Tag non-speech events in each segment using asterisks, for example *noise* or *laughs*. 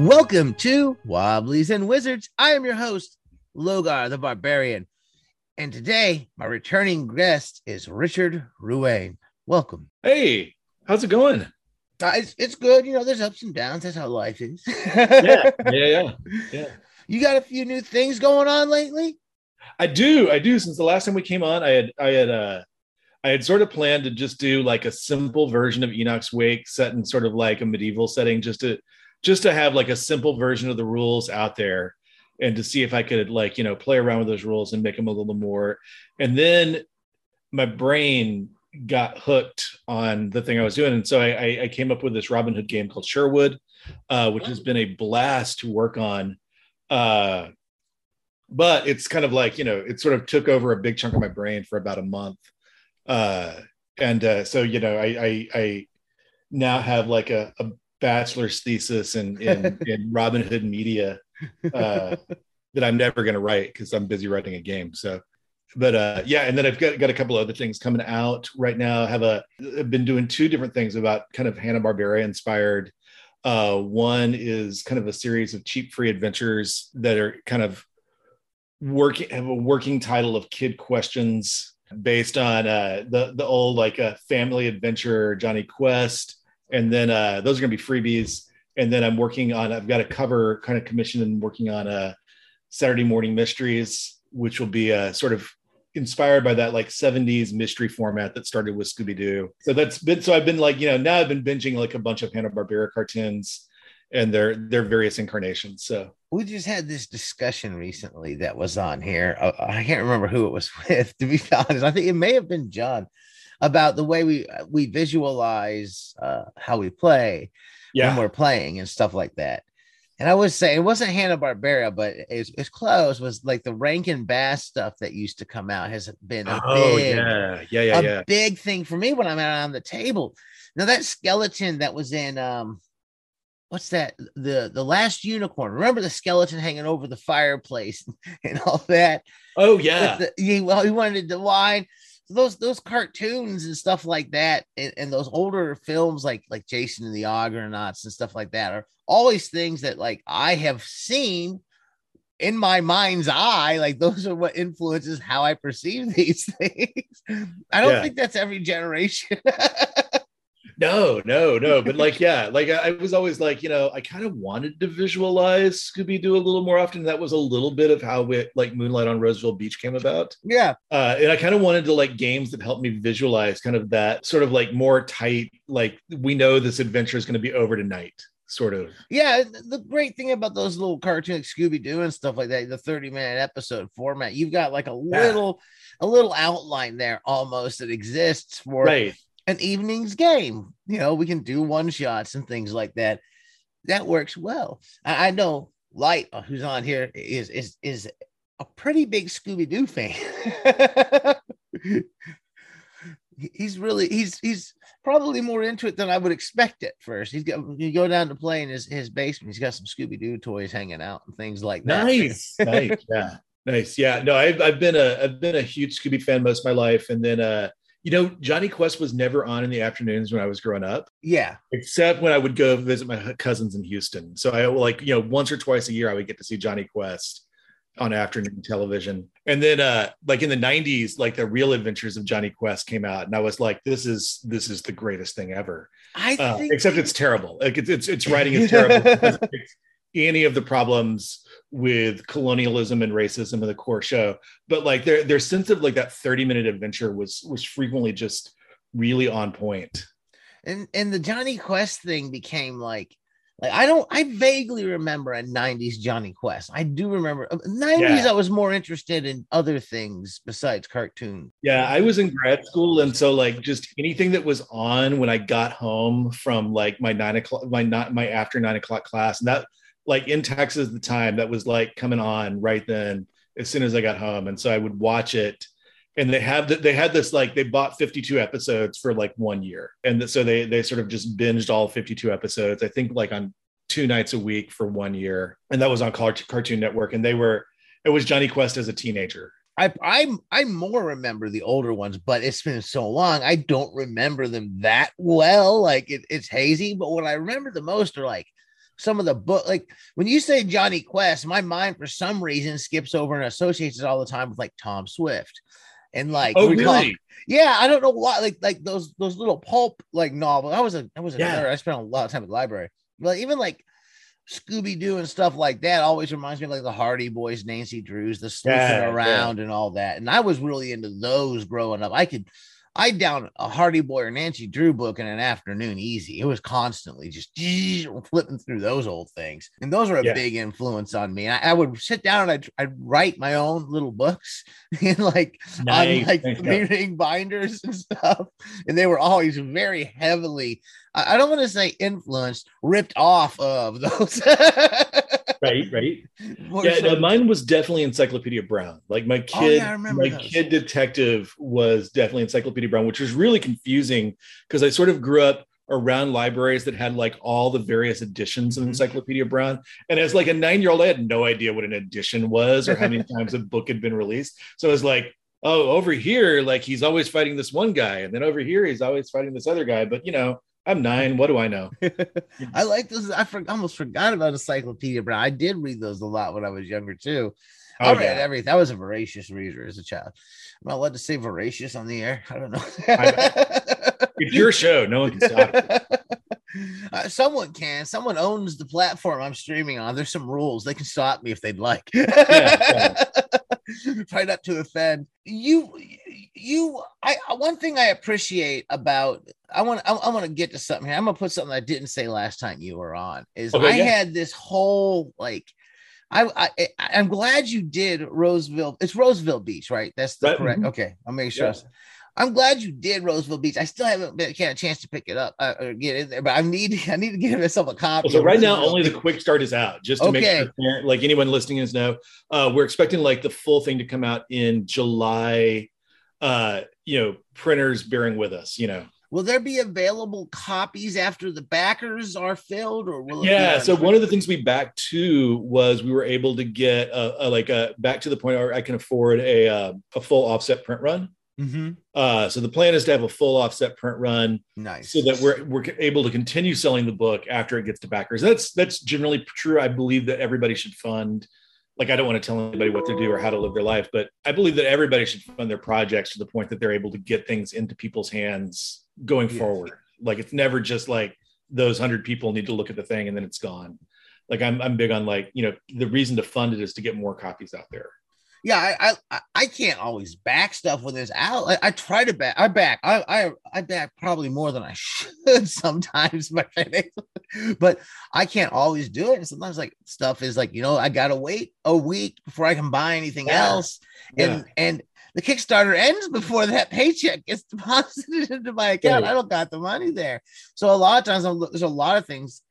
Welcome to Wobblies and Wizards. I am your host, Logar the Barbarian. And today, my returning guest is Richard Ruane. Welcome. Hey, how's it going? Uh, it's, it's good. You know, there's ups and downs. That's how life is. *laughs* Yeah, yeah, yeah, yeah. You got a few new things going on lately? I do, I do. Since the last time we came on, I had, I had, uh, I had sort of planned to just do like a simple version of Enoch's Wake set in sort of like a medieval setting, just to, just to have like a simple version of the rules out there, and to see if I could like you know play around with those rules and make them a little more. And then my brain got hooked on the thing I was doing, and so I, I, came up with this Robin Hood game called Sherwood, uh, which has been a blast to work on. Uh, but it's kind of like you know it sort of took over a big chunk of my brain for about a month uh and uh so you know i i, I now have like a, a bachelor's thesis in in, *laughs* in robin hood media uh that i'm never going to write because i'm busy writing a game so. But uh yeah and then i've got, got a couple other things coming out right now. I have a i've been doing two different things about kind of hanna-barbera inspired. Uh one is kind of a series of cheap free adventures that are kind of working have a working title of kid questions based on uh the the old like a uh, family adventure Jonny quest and then uh those are gonna be freebies and then i'm working on i've got a cover kind of commission and working on a uh, saturday morning mysteries which will be a sort of inspired by that like 70s mystery format that started with scooby-doo so that's been so i've been like you know now i've been binging like a bunch of hanna-barbera cartoons and their their various incarnations so we just had this discussion recently that was on here. Uh, I can't remember who it was *laughs* with, to be honest. I think it may have been John about the way we we visualize uh, how we play yeah. when we're playing and stuff like that. And I would say it wasn't Hanna Barbera, but it's, it's close. Was like the Rankin Bass stuff that used to come out has been a oh, big, yeah, yeah, yeah, a yeah. big thing for me when I'm out on the table. Now that skeleton that was in um what's that the the last unicorn remember the skeleton hanging over the fireplace *laughs* and all that oh yeah the, he, well he wanted to wine those those cartoons and stuff like that and, and, those older films like like jason and the argonauts and stuff like that are always things that like i have seen in my mind's eye like *laughs* those are what influences how i perceive *laughs* these things i don't yeah. think that's every generation *laughs* No, no, no. But like, *laughs* yeah, like I, was always like, you know, I kind of wanted to visualize Scooby Doo a little more often. That was a little bit of how we, like Moonlight on Roseville Beach came about. Yeah. Uh, and I kind of wanted to like games that helped me visualize kind of that sort of like more tight, like we know this adventure is going to be over tonight sort of. Yeah, the great thing about those little cartoon like Scooby Doo and stuff like that, the 30 minute episode format, you've got like a little, yeah. a little outline there almost that exists for right an evening's game. You know, we can do one shots and things like that. That works well. I, I know Light, uh, who's on here, is is is a pretty big Scooby Doo fan. *laughs* he's really he's he's probably more into it than I would expect at first. He's got you go down to play in his, his basement, he's got some Scooby Doo toys hanging out and things like that. Nice, *laughs* nice, yeah, nice, yeah. No, I've I've been a I've been a huge Scooby fan most of my life, and then uh you know, Jonny Quest was never on in the afternoons when I was growing up. Yeah. Except when I would go visit my cousins in Houston. So I like, you know, once or twice a year I would get to see Jonny Quest on afternoon television. And then uh like in the 90s, like the real adventures of Jonny Quest came out. And I was like, this is this is the greatest thing ever. I uh, except it's terrible. Like it's it's, it's writing is *laughs* terrible. Any of the problems with colonialism and racism in the core show but like their their sense of like that 30 minute adventure was was frequently just really on point and and the jonny quest thing became like like I don't I vaguely remember a 90s jonny Quest. I do remember 90s uh, yeah. I was more interested in other things besides cartoons Yeah, I was in grad school and so like just anything that was on when I got home from like my nine o'clock my not my after nine o'clock class and that like in Texas at the time that was like coming on right then as soon as I got home. And so I would watch it and they have they had this like they bought 52 episodes for like one year. And so they they sort of just binged all 52 episodes, I think like on two nights a week for one year. And that was on Cartoon Network. And they were it was Jonny Quest as a teenager. I I I more remember the older ones, but it's been so long. I don't remember them that well. Like it, it's hazy, but what I remember the most are like some of the book like when you say Jonny Quest, my mind for some reason skips over and associates it all the time with like Tom Swift. And like Oh, really? talk- yeah, I don't know why like like those those little pulp like novels. I was a I was a Yeah. nerd. I spent a lot of time at the library. But even like Scooby Doo and stuff like that always reminds me of like the Hardy Boys, Nancy Drews, the sleuthing Yeah, yeah. around and all that. And I was really into those growing up. I could I down a Hardy Boy or Nancy Drew book in an afternoon easy. It was constantly just *laughs* flipping through those old things. And those were a Yeah. big influence on me. I, I would sit down and I'd, I'd write my own little books *laughs* in like on Nice. like Nice. three ring binders and stuff. And they were always very heavily, I I don't want to say influenced, ripped off of those. *laughs* right, right. More yeah, so- no, mine was definitely Encyclopedia Brown. Like my Oh, kid, yeah, my those. kid detective was definitely Encyclopedia Brown, which was really confusing because I sort of grew up around libraries that had like all the various editions of Mhm. Encyclopedia Brown. And as like a nine year old, I had no idea what an edition was or how many *laughs* times a book had been released. So I was like, oh, over here, like he's always fighting this one guy, and then over here he's always fighting this other guy. But you know, I'm nine. What do I know? *laughs* I like those. I for, almost forgot about Encyclopedia Brown. I did read those a lot when I was younger too. I Oh, read yeah. everything. I was a voracious reader as a child. I'm not allowed to say voracious on the air. I don't know. *laughs* It's your show. No one can stop. it. *laughs* Uh, someone can. Someone owns the platform I'm streaming on. There's some rules. They can stop me if they'd like. Yeah, *laughs* Try not to offend you. You. I. One thing I appreciate about. I want. I, I want to get to something here. I'm gonna put something I didn't say last time you were on. Is Okay, I yeah. had this whole like. I, I I'm glad you did Roseville. It's Roseville Beach, right? That's the Right, correct. mhm. Okay, I'll make sure. Yeah. I'm glad you did Roseville Beach. I still haven't been, had a chance to pick it up uh, or get in there, but I need *laughs* I need to give myself a copy. Well, so right now, only the quick start is out, just to make sure, like anyone listening is know. Uh, we're expecting like the full thing to come out in July. Uh, you know, printers bearing with us. You know, Will there be available copies after the backers are filled, or will it be yeah. So one of the things we backed to was we were able to get a, a like a back to the point where I can afford a uh, a full offset print run. Mhm. Uh, so the plan is to have a full offset print run nice, so that we're we're able to continue selling the book after it gets to backers. That's that's generally true. I believe that everybody should fund. Like I don't want to tell anybody what to do or how to live their life, but I believe that everybody should fund their projects to the point that they're able to get things into people's hands going Yes. forward. Like it's never just like those hundred people need to look at the thing and then it's gone. Like I'm I'm big on like you know the reason to fund it is to get more copies out there. Yeah, I, I I can't always back stuff when it's out. I, I try to back. I back. I I I back probably more than I *laughs* should sometimes, my but I can't always do it. And sometimes like stuff is like you know I gotta wait a week before I can buy anything Yeah. else, and and the Kickstarter ends before that paycheck gets *laughs* deposited into my account. Right. I don't got the money there, so a lot of times I'm, there's a lot of things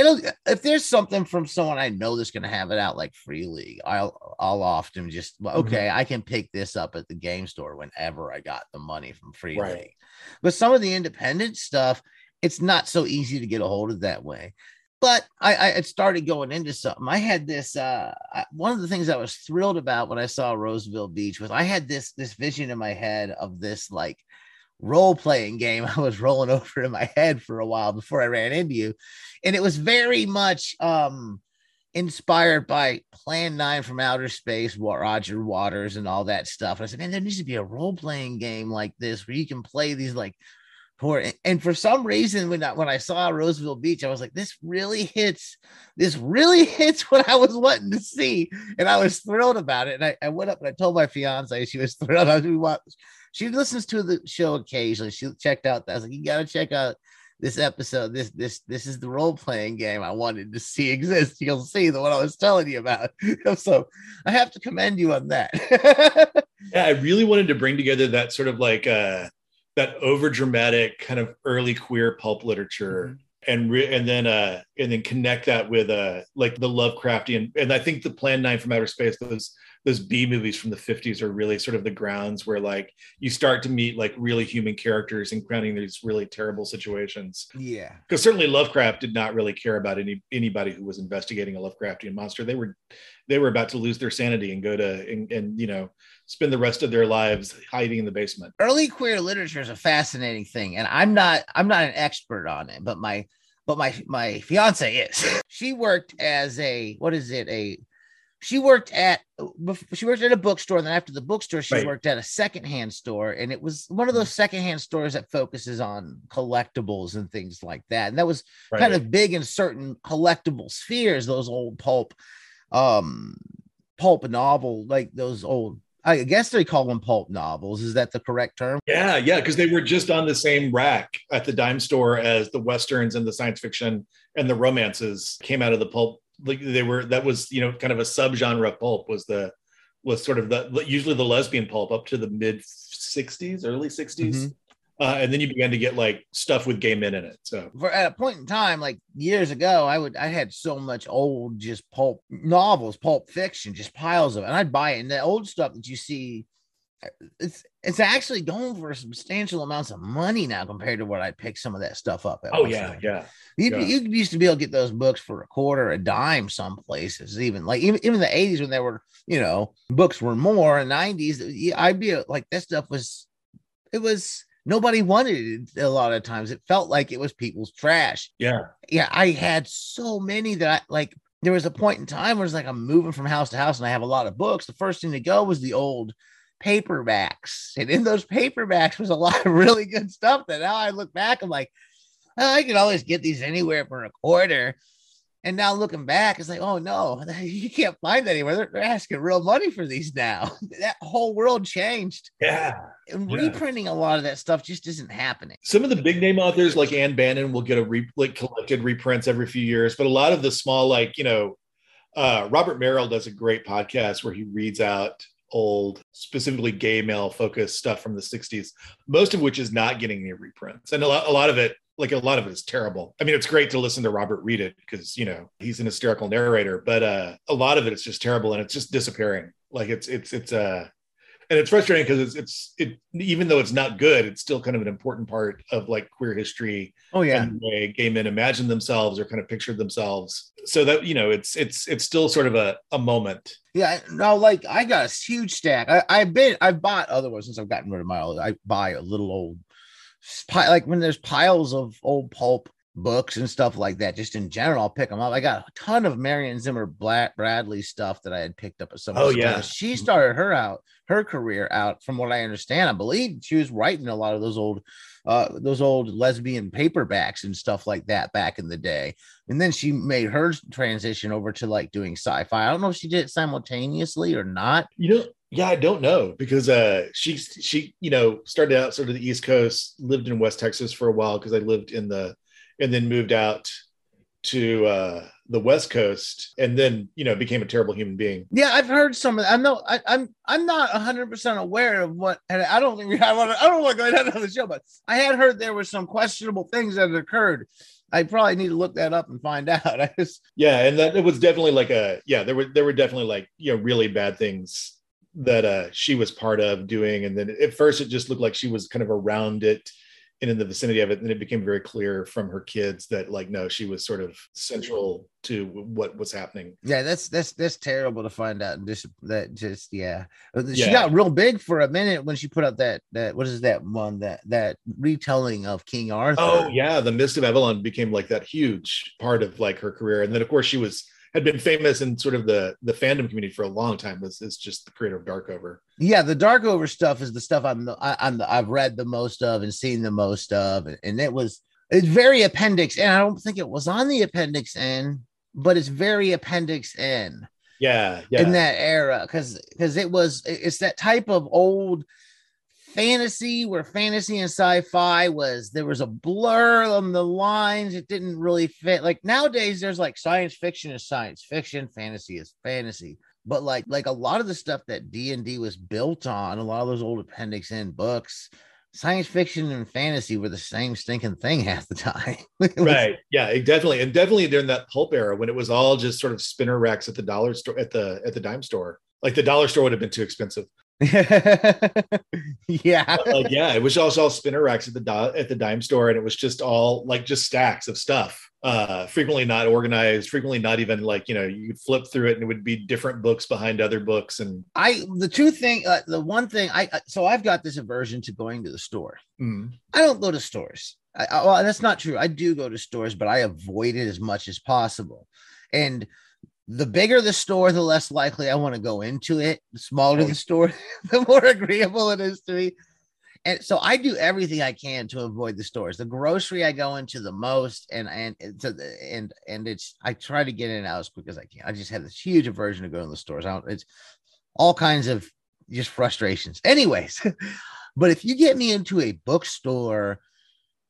it'll if there's something from someone I know that's going to have it out like free league, I'll I'll often just Mhm. okay, I can pick this up at the game store whenever I got the money from free Right. league. But some of the independent stuff, it's not so easy to get a hold of that way. But I, I had started going into something. I had this uh I, one of the things I was thrilled about when I saw Roseville Beach was I had this this vision in my head of this like role playing game *laughs* I was rolling over in my head for a while before I ran into you. And it was very much um inspired by Plan 9 from Outer Space, Roger Waters, and all that stuff. And I said, man, there needs to be a role playing game like this where you can play these like. And for some reason, when I, when I saw Roseville Beach, I was like, this really hits. This really *laughs* hits what I was wanting to see, and I was thrilled about it. And I, I went up and I told my fiance, she was *laughs* thrilled. I was, we watched, she listens to the show occasionally. She checked out that. I was like, you got to check out this episode. This this this is the role playing game I wanted to see exist. You'll see the one I was telling you about. *laughs* so I have to commend you on that. *laughs* Yeah, I really wanted to bring together that sort of like uh that over dramatic kind of early queer pulp literature and re- and then uh and then connect that with uh like the Lovecraftian and I think the Plan 9 from Outer Space those those B movies from the 50s are really sort of the grounds where like you start to meet like really human characters and grounding these really terrible situations yeah. because certainly Lovecraft did not really care about any anybody who was investigating a Lovecraftian monster. They were they were about to lose their sanity and go to and, and you know spend the rest of their lives hiding in the basement. early queer literature is a fascinating thing and i'm not i'm not an expert on it but my but my my fiance is. *laughs* she worked as a what is it a she worked at she worked at a bookstore and then after the bookstore she Right. worked at a secondhand store and it was one of those secondhand stores that focuses on collectibles and things like that and that was Right. kind of big in certain collectible spheres those old pulp um pulp novel like those old i guess they call them pulp novels is that the correct term Yeah, yeah, because they were just on the same rack at the dime store as the westerns and the science fiction and the romances came out of the pulp. Like they were that was you know kind of a subgenre of pulp was the was sort of the usually the lesbian pulp up to the mid '60s, early '60s, uh, and then you began to get like stuff with gay men in it. So for at a point in time like years ago i would i had so much old just pulp novels pulp fiction just piles of it and i'd buy it and the old stuff that you see it's it's actually going for substantial amounts of money now compared to what i picked some of that stuff up at oh yeah, yeah, You, Yeah. you used to be able to get those books for a quarter, a dime, some places, even like even, even the 80s when there were, you know, books were more in 90s. I'd be like, that stuff was, it was, nobody wanted it a lot of times. It felt like it was people's trash. yeah. Yeah, I had so many that I like. There was a point in time where it's like I'm moving from house to house and I have a lot of books. The first thing to go was the old paperbacks. And in those paperbacks was a lot of really good stuff that now I look back, I'm like, oh, I could always get these anywhere for a quarter. And now looking back, it's like, oh no, *laughs* you can't find that anywhere. They're, they're asking real money for these now. *laughs* that whole world changed. Yeah. And Yeah. reprinting a lot of that stuff just isn't happening. Some of the big name authors like Ann Bannon will get a re- like collected reprints every few years, but a lot of the small, like you know, uh, Robert Merrill does a great podcast where he reads out old, specifically gay male focused stuff from the '60s, most of which is not getting any reprints, and a lot, a lot of it, like a lot of it, is terrible. I mean, it's great to listen to Robert read it because you know he's an hysterical narrator, but uh, a lot of it is just terrible, and it's just disappearing. Like it's it's it's uh and it's frustrating because it's it's it even though it's not good, it's still kind of an important part of like queer history Oh yeah. and gay men imagine themselves or kind of pictured themselves. So that you know, it's it's it's still sort of a, a moment. Yeah, no, like I got a huge stack. I, I've been, I've bought other ones since I've gotten rid of my old. I buy a little old, pi- like when there's piles of old pulp books and stuff like that. Just in general, I'll pick them up. I got a ton of Marion Zimmer Black Bradley stuff that I had picked up at some. Oh, yeah. she mm-hmm. started her out, her career out. From what I understand, I believe she was writing a lot of those old, uh, those old lesbian paperbacks and stuff like that back in the day. And then she made her transition over to like doing sci-fi. I don't know if she did it simultaneously or not. You know, yeah, I don't know because uh she she you know started out sort of the East Coast, lived in West Texas for a while because I lived in the and then moved out to uh the West Coast and then you know became a terrible human being. Yeah, I've heard some of. that. I know I, I'm I'm not 100 percent aware of what, and I don't think we I want to. I don't want to go down on the show, but I had heard there were some questionable things that had occurred. I probably need to look that up and find *laughs* out. I just Yeah, and that it was definitely like a yeah, there were there were definitely like you know really bad things that uh she was part of doing, and then at first it just looked like she was kind of around it and in the vicinity of it, and it became very clear from her kids that like no, she was sort of central to what was happening. yeah, that's that's that's terrible to find out. And just that just yeah, Uh, she Yeah. got real big for a minute when she put up that that what is that one that that retelling of King Arthur. Oh yeah, the Mist of Avalon became like that huge part of like her career, and then of course she was had been famous in sort of the the fandom community for a long time. Was is just the creator of Darkover. Yeah, the Darkover stuff is the stuff I'm the I, I'm the, I've read the most of and seen the most of, and it was it's very appendix, and I don't think it was on the appendix N, but it's very appendix N Yeah, yeah, in that era because because it was it's that type of old fantasy where fantasy and sci-fi was there was a blur on the lines. It didn't really fit. Like nowadays there's like science fiction is science fiction fantasy is fantasy. But like like a lot of the stuff that d&d was built on a lot of those old appendix n books science fiction and fantasy were the same stinking thing *laughs* half the time. *laughs* Right. Yeah definitely and definitely during that pulp era when it was all just sort of spinner racks at the dollar store at the at the dime store. Like the dollar store would have been too expensive *laughs* yeah But, like yeah it was also all spinner racks at the do- at the dime store and it was just all like just stacks of stuff uh frequently not organized frequently not even like you know you could flip through it and it would be different books behind other books and I the two thing uh, the one thing I so I've got this aversion to going to the store. mm, I don't go to stores. I, well, that's not true. I do go to stores, but I avoid it as much as possible. And the bigger the store, the less likely I want to go into it. The smaller the store, *laughs* the more agreeable it is to me. And so I do everything I can to avoid the stores. The grocery I go into the most, and and and and it's I try to get in and out as quick as I can. I just have this huge aversion to going to the stores. I don't, it's all kinds of just frustrations. Anyways, *laughs* but if you get me into a bookstore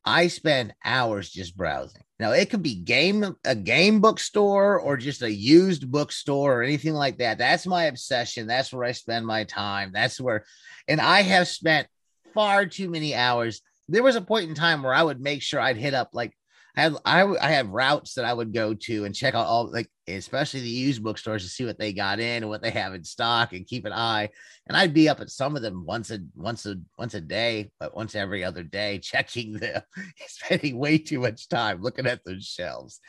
I spend hours just browsing. Now it could be game a game bookstore or just a used bookstore or anything like that. That's my obsession. That's where I spend my time. That's where and I have spent far too many hours. There was a point in time where I would make sure I'd hit up like I have I, I have routes that I would go to and check out all like especially the used bookstores to see what they got in and what they have in stock and keep an eye. And I'd be up at some of them once a once a once a day, but once every other day, *laughs* checking them, *laughs* spending way too much time looking at those shelves.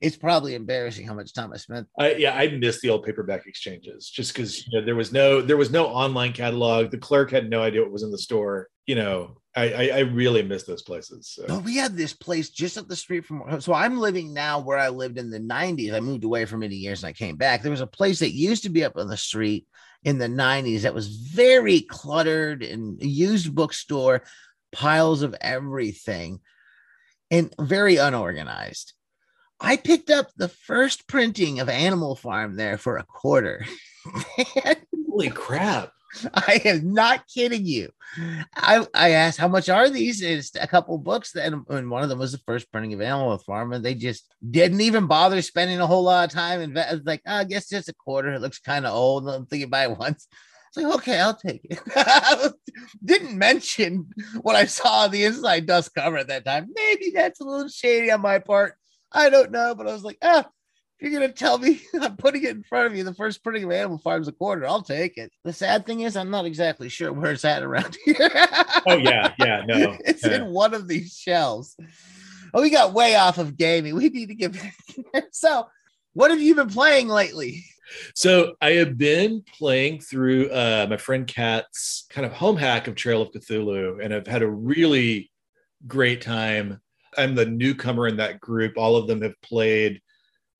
It's probably embarrassing how much time I spent. I, yeah, I miss the old paperback exchanges just because you know, there was no there was no online catalog. The clerk had no idea what was in the store. You know, I, I, I really miss those places. So. We had this place just up the street from. So I'm living now where I lived in the 90s. I moved away for many years and I came back. There was a place that used to be up on the street in the 90s that was very cluttered and used bookstore, piles of everything, and very unorganized. I picked up the first printing of Animal Farm there for a quarter. *laughs* Holy crap. *laughs* I am not kidding you. I, I asked how much are these? It's a couple books that, and one of them was the first printing of Animal Farm, and they just didn't even bother spending a whole lot of time. And I was like, oh, I guess just a quarter. It looks kind of old. I'm thinking buy it once. It's like, okay, I'll take it. *laughs* Didn't mention what I saw on the inside dust cover at that time. Maybe that's a little shady on my part. I don't know, but I was like, ah, you're gonna tell me *laughs* I'm putting it in front of you. The first printing of Animal Farm's a quarter. I'll take it. The sad thing is, I'm not exactly sure where it's at around *laughs* here. oh yeah, yeah, no, *laughs* it's yeah. in one of these shelves. Oh, we got way off of gaming. We need to get back. so, what have you been playing lately? So I have been playing through uh, my friend Kat's kind of home hack of Trail of Cthulhu, and I've had a really great time. I'm the newcomer in that group. All of them have played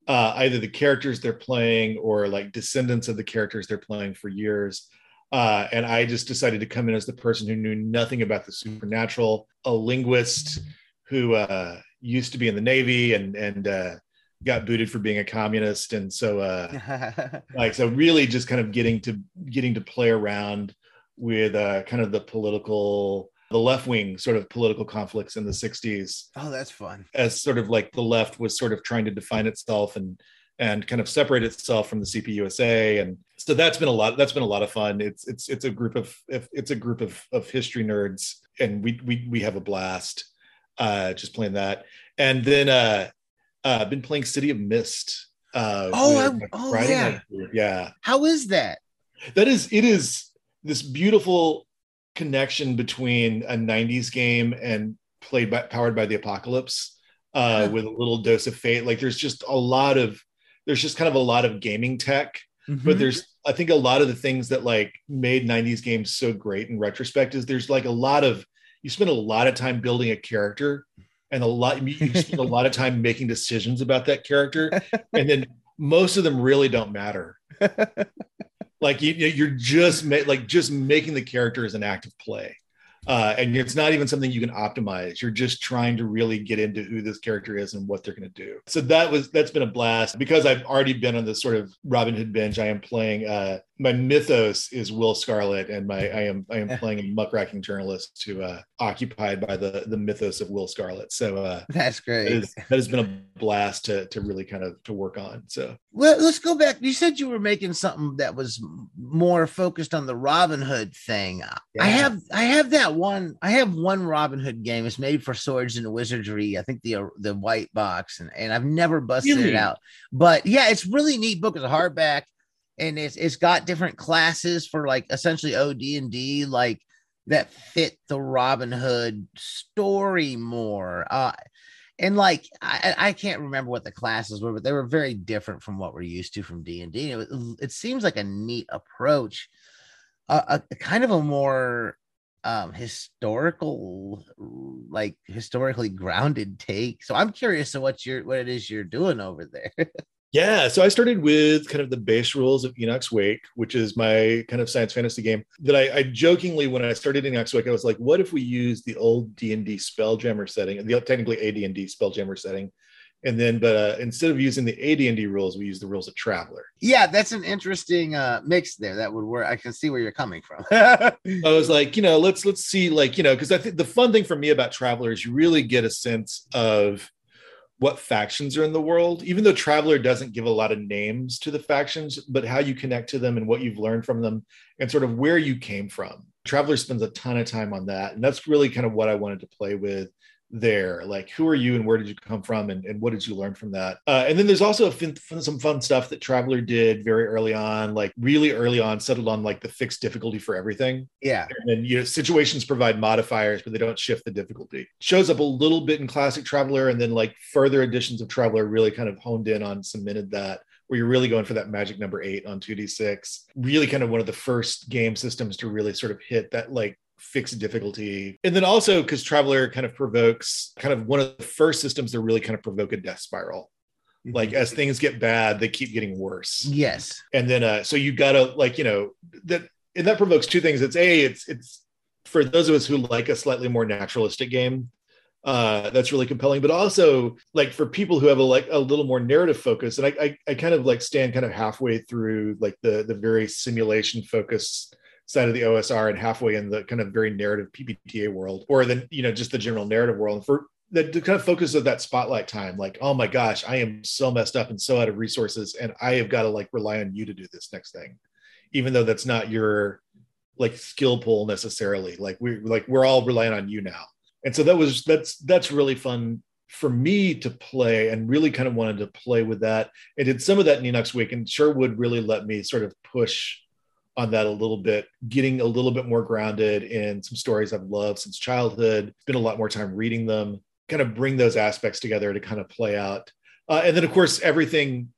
uh, either the characters they're playing or like descendants of the characters they're playing for years. Uh, and I just decided to come in as the person who knew nothing about the supernatural, a linguist who uh, used to be in the Navy and and uh, got booted for being a communist, and so uh, *laughs* like so really just kind of getting to getting to play around with uh, kind of the political the left wing sort of political conflicts in the 60s. Oh, that's fun. As sort of like the left was sort of trying to define itself and and kind of separate itself from the CPUSA and so that's been a lot that's been a lot of fun. It's it's it's a group of it's a group of of history nerds and we we we have a blast uh just playing that. And then uh uh been playing City of Mist. Uh oh, I, oh yeah. Yeah. How is that? That is it is this beautiful connection between a 90s game and played by powered by the apocalypse uh, with a little dose of fate. Like there's just a lot of there's just kind of a lot of gaming tech mm-hmm. but there's i think a lot of the things that like made 90s games so great in retrospect is there's like a lot of you spend a lot of time building a character and a lot you spend a lot of time making decisions about that character and then most of them really don't matter *laughs* like you, you're just ma- like just making the character as an act of play uh, and it's not even something you can optimize. You're just trying to really get into who this character is and what they're going to do. So that was that's been a blast because I've already been on this sort of Robin Hood binge. I am playing. Uh, my mythos is Will Scarlet, and my I am I am *laughs* playing a muckraking journalist who uh, occupied by the the mythos of Will Scarlet. So uh, that's great. That, is, that has been a blast to to really kind of to work on. So well, let's go back. You said you were making something that was more focused on the Robin Hood thing. Yeah. I have I have that one. I have one Robin Hood game. It's made for Swords and Wizardry. I think the the white box, and, and I've never busted really? it out. But yeah, it's really neat book. It's a hardback, and it's it's got different classes for like essentially OD and D, like that fit the Robin Hood story more. Uh, and like I, I can't remember what the classes were, but they were very different from what we're used to from D and D. It, seems like a neat approach, a, a kind of a more um historical like historically grounded take so i'm curious to what you're what it is you're doing over there *laughs* Yeah, so I started with kind of the base rules of Enoch's Wake, which is my kind of science fantasy game. That I, I jokingly, when I started Enoch's Wake, I was like, "What if we use the old D and D Spelljammer setting, the technically AD and D Spelljammer setting, and then but uh, instead of using the AD&D rules, we use the rules of Traveller. Yeah, that's an interesting uh, mix there. That would work. I can see where you're coming from. *laughs* I was like, you know, let's let's see, like, you know, because I think the fun thing for me about Traveller is you really get a sense of what factions are in the world, even though Traveller doesn't give a lot of names to the factions, but how you connect to them and what you've learned from them and sort of where you came from. Traveller spends a ton of time on that. And that's really kind of what I wanted to play with there? Like who are you and where did you come from and, and what did you learn from that? Uh, and then there's also fin- some fun stuff that traveller did very early on like really early on settled on like the fixed difficulty for everything. Yeah. And then you know situations provide modifiers but they don't shift the difficulty. Shows up a little bit in classic traveller and then like further editions of traveller really kind of honed in on cemented that where you're really going for that magic number eight on 2d6 really kind of one of the first game systems to really sort of hit that like fixed difficulty. And then also because Traveller kind of provokes kind of one of the first systems that really kind of provoke a death spiral. Mm-hmm. Like as things get bad, they keep getting worse. Yes. And then uh so you gotta like, you know, that and that provokes two things. It's a, it's it's for those of us who like a slightly more naturalistic game, uh, that's really compelling. But also, like for people who have a like a little more narrative focus, and I, I, I kind of like stand kind of halfway through like the the very simulation focused side of the OSR and halfway in the kind of very narrative PbtA world, or then you know just the general narrative world. And for the, the, kind of focus of that spotlight time, like, oh my gosh, I am so messed up and so out of resources, and I have got to like rely on you to do this next thing, even though that's not your like skill pool necessarily. Like we like we're all relying on you now, and so that was that's that's really fun for me to play and really kind of wanted to play with that. I did some of that in Enoch's Wake, and Sherwood really let me sort of push on that a little bit, getting a little bit more grounded in some stories I've loved since childhood. Spend a lot more time reading them, kind of bring those aspects together to kind of play out. Uh, and then, of course, everything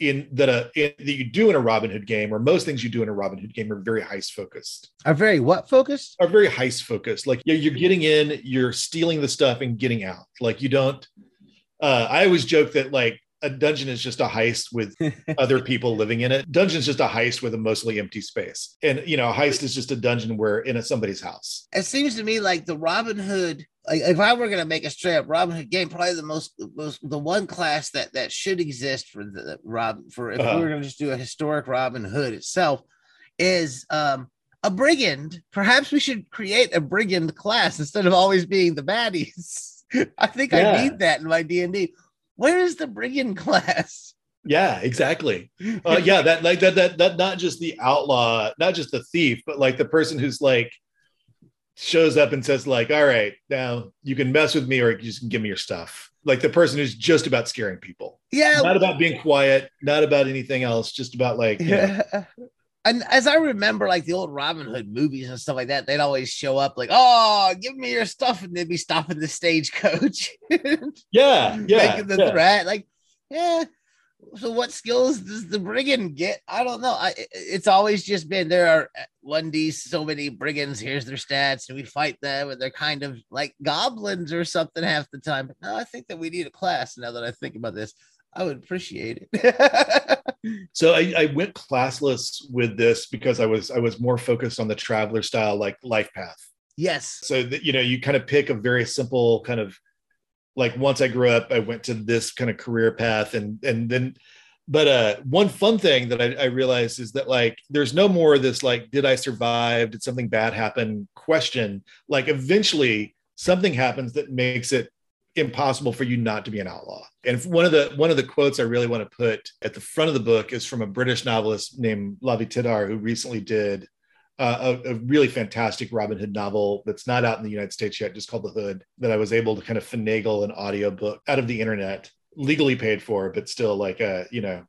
in that uh, in, that you do in a Robin Hood game, or most things you do in a Robin Hood game, are very heist focused. Are very what focused? Are very heist focused. Like you're, you're getting in, you're stealing the stuff, and getting out. Like you don't. Uh, I always joke that like a dungeon is just a heist with *laughs* other people living in it. Dungeon is just a heist with a mostly empty space. And you know, a heist is just a dungeon where in a, somebody's house. It seems to me like the Robin Hood, like if I were gonna make a straight up Robin Hood game, probably the most, most the one class that that should exist for the Rob for if uh-huh. we were gonna just do a historic Robin Hood itself is um a brigand. Perhaps we should create a brigand class instead of always being the baddies. *laughs* I think yeah. I need that in my D and D where is the brigand *laughs* class? Yeah, exactly. Uh, yeah, that like that that that not just the outlaw, not just the thief, but like the person who's like shows up and says like, "All right, now you can mess with me, or you can give me your stuff." Like the person who's just about scaring people. Yeah, not about being quiet, not about anything else, just about like. Yeah. *laughs* and as I remember, like the old Robin Hood movies and stuff like that, they'd always show up like, "Oh, give me your stuff," and they'd be stopping the stagecoach. *laughs* yeah, yeah, making the yeah. threat. Like, yeah. So, what skills does the brigand get? I don't know. I it's always just been there are uh, one d so many brigands. Here's their stats, and we fight them, and they're kind of like goblins or something half the time. But no, I think that we need a class. Now that I think about this, I would appreciate it. *laughs* so I, I, went classless with this because I was I was more focused on the traveller style like life path. Yes. So that you know you kind of pick a very simple kind of like once I grew up I went to this kind of career path and and then but uh one fun thing that I, I realized is that like there's no more of this like did I survive did something bad happen question like eventually something happens that makes it impossible for you not to be an outlaw. And one of the one of the quotes I really want to put at the front of the book is from a British novelist named Lavie Tidhar, who recently did uh, a, a, really fantastic Robin Hood novel that's not out in the United States yet, just called The Hood, that I was able to kind of finagle an audio book out of the internet, legally paid for, but still like a, you know,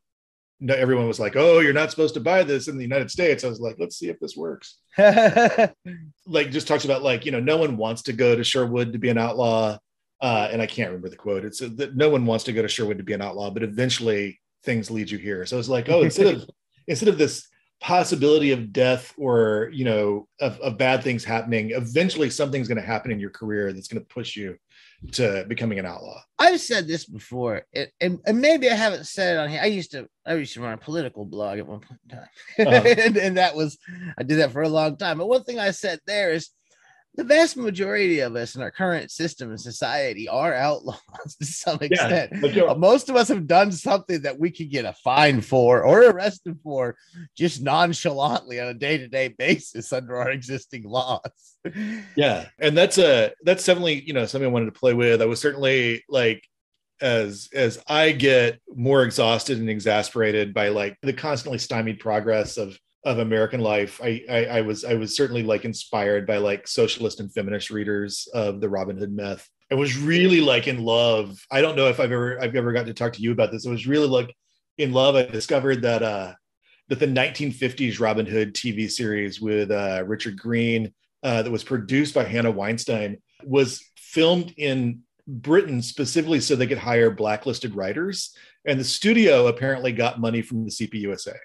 no, everyone was like, "Oh, you're not supposed to buy this in the United States." I was like, "Let's see if this works." *laughs* like, just talks about like, you know, no one wants to go to Sherwood to be an outlaw uh, and I can't remember the quote. It's uh, that no one wants to go to Sherwood to be an outlaw, but eventually things lead you here. So it's like, oh, instead of *laughs* instead of this possibility of death or you know of, of bad things happening eventually something's going to happen in your career that's going to push you to becoming an outlaw I've said this before, and, and, and maybe I haven't said it on here. I used to I used to run a political blog at one point in time, Uh-huh. *laughs* and, and that was I did that for a long time. But one thing I said there is the vast majority of us in our current system and society are outlaws *laughs* to some extent. You're- Uh, Most of us have done something that we could get a fine for or arrested for just nonchalantly on a day to day basis under our existing laws. *laughs* yeah and that's a that's definitely you know something i wanted to play with i was certainly like as as i get more exhausted and exasperated by like the constantly stymied progress of of american life. I, I i was i was certainly like inspired by like socialist and feminist readers of the robin hood myth. I was really like in love. I don't know if i've ever i've ever gotten to talk to you about this. I was really like in love. I discovered that uh that the 1950s robin hood tv series with uh richard greene uh, that was produced by Hannah Weinstein was filmed in Britain specifically so they could hire blacklisted writers. And the studio apparently got money from the CPUSA.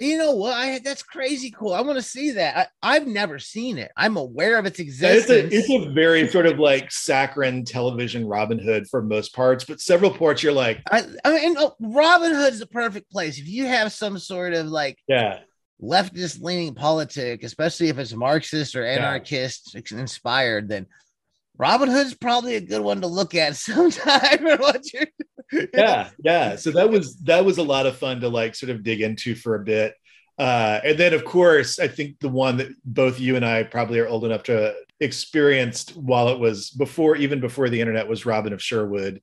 You know what? I that's crazy cool. I want to see that. I, I've never seen it. I'm aware of its And It's existence. a, it's a very sort of like saccharine television Robin Hood for most parts, but several parts you're like, I, I mean, oh, Robin Hood's the perfect place. If you have some sort of like yeah, leftist leaning politic, especially if it's Marxist or anarchist inspired, then Robin Hood's probably a good one to look at *laughs* sometime. Or what you're- yeah, yeah. So that was that was a lot of fun to like sort of dig into for a bit. Uh, and then, of course, I think the one that both you and I probably are old enough to experienced while it was before, even before the internet, was Robin of Sherwood,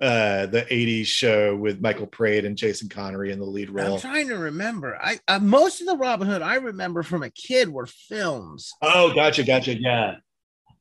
uh, the '80s show with Michael Praed and Jason Connery in the lead role. I'm trying to remember. I uh, most of the Robin Hood I remember from a kid were films. Oh, gotcha, gotcha, yeah.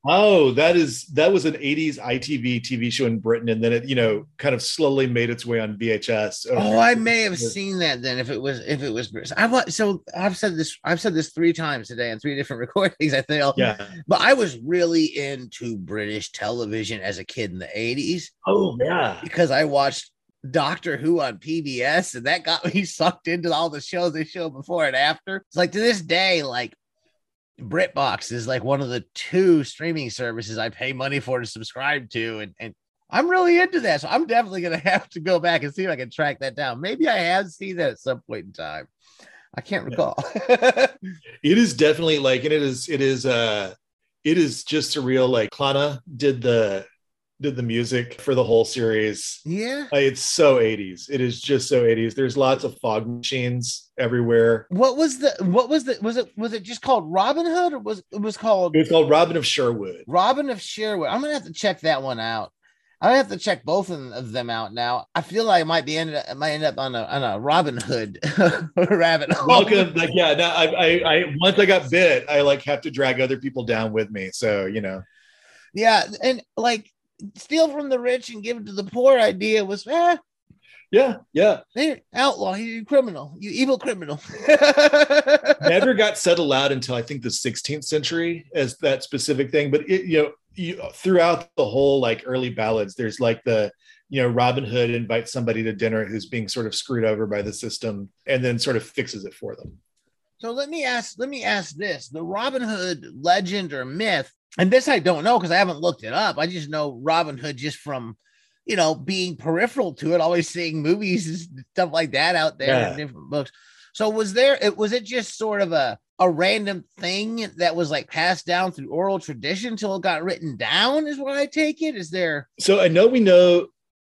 Oh, that is that was an '80s ITV TV show in Britain, and then it, you know, kind of slowly made its way on VHS. Oh, oh, I may have seen that then. If it was, if it was, I wa- so I've said this. I've said this three times today in three different *laughs* recordings. I think. Yeah. But I was really into British television as a kid in the '80s Oh, yeah. because I watched Doctor Who on PBS, and that got me *laughs* sucked into all the shows they show before and after. It's like to this day, like BritBox is like one of the two streaming services I pay money for to subscribe to, and and I'm really into that. So I'm definitely gonna *laughs* have to go back and see if I can track that down. Maybe I have seen that at some point in time. I can't recall. *laughs* It is definitely like, and it is, it is, uh, it is just surreal. Like Clannad did the did the music for the whole series. yeah. It's so 80s. It is just so 80s. There's lots of fog machines everywhere. What was the what was the was it was it just called Robin Hood or was it was called It's called Robin of Sherwood. Robin of Sherwood. I'm gonna have to check that one out. I have to check both of them out now. I feel like I might be ended I might end up on a on a Robin Hood *laughs* rabbit hole. Welcome. Like, yeah, no, I, I, I, once I got bit, I like have to drag other people down with me. So, you know, Yeah, and like steal from the rich and give it to the poor idea was eh, yeah, yeah. they're outlaw, you criminal, you evil criminal. *laughs* Never got said aloud until I think the 16th century as that specific thing. But it, you know, you, throughout the whole like early ballads, there's like the, you know, Robin Hood invites somebody to dinner who's being sort of screwed over by the system and then sort of fixes it for them. So let me ask, let me ask this: the Robin Hood legend or myth, and this I don't know because I haven't looked it up. I just know Robin Hood just from, you know, being peripheral to it, always seeing movies and stuff like that out there Yeah. in different books. So was there? It was it just sort of a a random thing that was like passed down through oral tradition until it got written down? Is what I take it. Is there? So I know we know,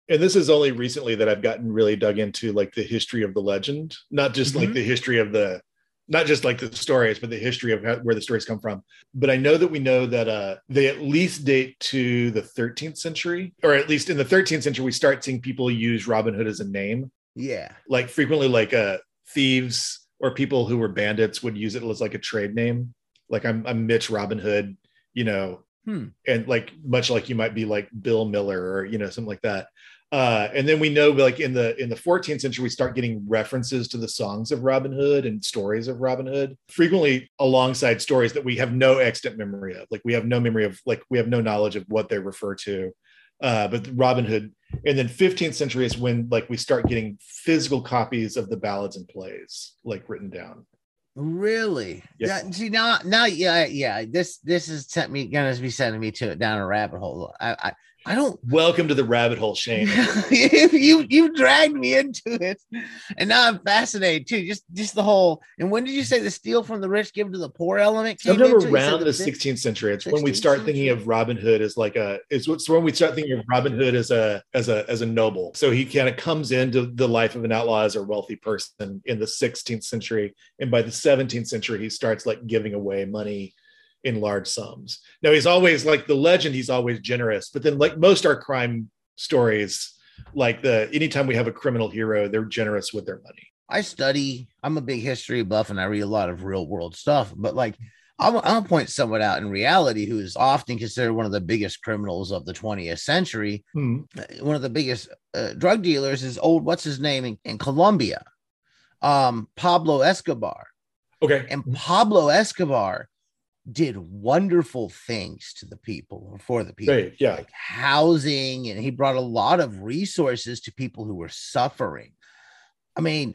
and this is only recently that I've gotten really dug into like the history of the legend, not just like Mhm. the history of the, not just like the stories, but the history of how, where the stories come from. But I know that we know that uh, they at least date to the 13th century, or at least in the 13th century, we start seeing people use Robin Hood as a name, Yeah. like frequently like uh, thieves or people who were bandits would use it as like a trade name. Like I'm, I'm Mitch Robin Hood, you know, Hmm. and like much like you might be like Bill Miller or you know something like that. Uh, and then we know like in the in the 14th century we start getting references to the songs of Robin Hood and stories of Robin Hood frequently alongside stories that we have no extant memory of like we have no memory of like we have no knowledge of what they refer to uh, but Robin Hood and then 15th century is when like we start getting physical copies of the ballads and plays like written down Really? Yeah. See now, now, yeah, yeah. This this is sent me gonna be sending me to it down a rabbit hole. I I, I don't. Welcome to the rabbit hole, Shane. *laughs* you you dragged me into it, and now I'm fascinated too. Just just the whole. And when did you say the steal from the rich, give to the poor element? came Sometime into it? You said around the fifth- 16th century. It's when we 16th start thinking of Robin Hood as like a. It's it's when we start thinking of Robin Hood as a as a as a noble. So he kind of comes into the life of an outlaw as a wealthy person in the 16th century, and by the 17th century, he starts like giving away money in large sums. Now he's always like the legend. He's always generous, but then like most our crime stories, like the anytime we have a criminal hero, they're generous with their money. I study. I'm a big history buff, and I read a lot of real world stuff. But like, I'll, gonna point someone out in reality who is often considered one of the biggest criminals of the 20th century. Hmm. One of the biggest uh, drug dealers is old. What's his name in, in Colombia? Um, Pablo Escobar. Okay. And Pablo Escobar did wonderful things to the people or for the people Right. Yeah. like housing and he brought a lot of resources to people who were suffering i mean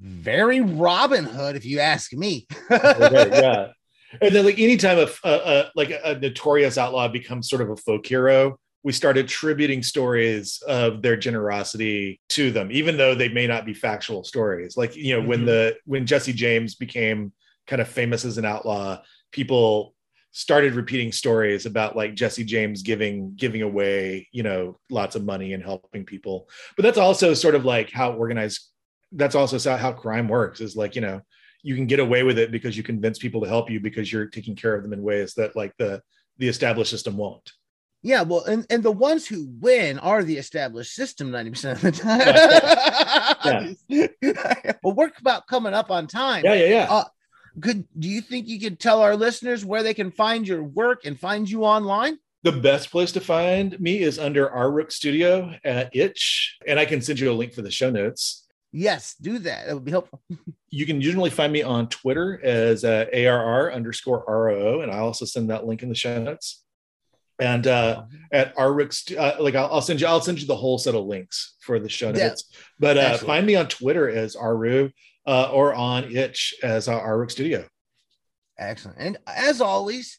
very robin hood if you ask me Okay, *laughs* yeah. And then, like, anytime a, a, a like a notorious outlaw becomes sort of a folk hero, we start attributing stories of their generosity to them, even though they may not be factual stories. Like, you know, when Mhm. the when Jesse James became kind of famous as an outlaw, people started repeating stories about like Jesse James giving giving away, you know, lots of money and helping people. But that's also sort of like how organized. That's also how crime works. Is like you know you can get away with it because you convince people to help you because you're taking care of them in ways that like the the established system won't. yeah well and, and the ones who win are the established system 90% of the *laughs* time *laughs* well we're about coming up on time Yeah, yeah, yeah. Uh, could do you think you could tell our listeners where they can find your work and find you online the best place to find me is under our Rook Studio at Itch, and I can send you a link for the show notes. yes do that that would be helpful *laughs* You can usually find me on Twitter as uh, ARR underscore ROO, and I also send that link in the show notes. And uh, at stu- uh, like I'll, I'll send you, I'll send you the whole set of links for the show Yeah. notes. But uh, Excellent. find me on Twitter as Aru uh, or on Itch as our Rook Studio. Excellent. And as always,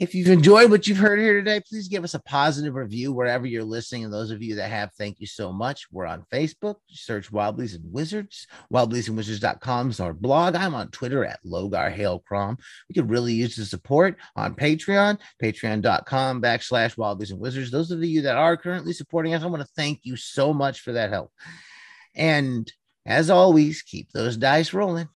if you've enjoyed what you've heard here today, please give us a positive review wherever you're listening. And those of you that have, thank you so much. We're on Facebook. Search Wildblies and Wizards. Wildbliesandwizards.com is our blog. I'm on Twitter at Logar Hale Crom. We could really use the support on Patreon, patreon.com backslash Wildblies and Wizards. Those of you that are currently supporting us, I want to thank you so much for that help. And as always, keep those dice rolling.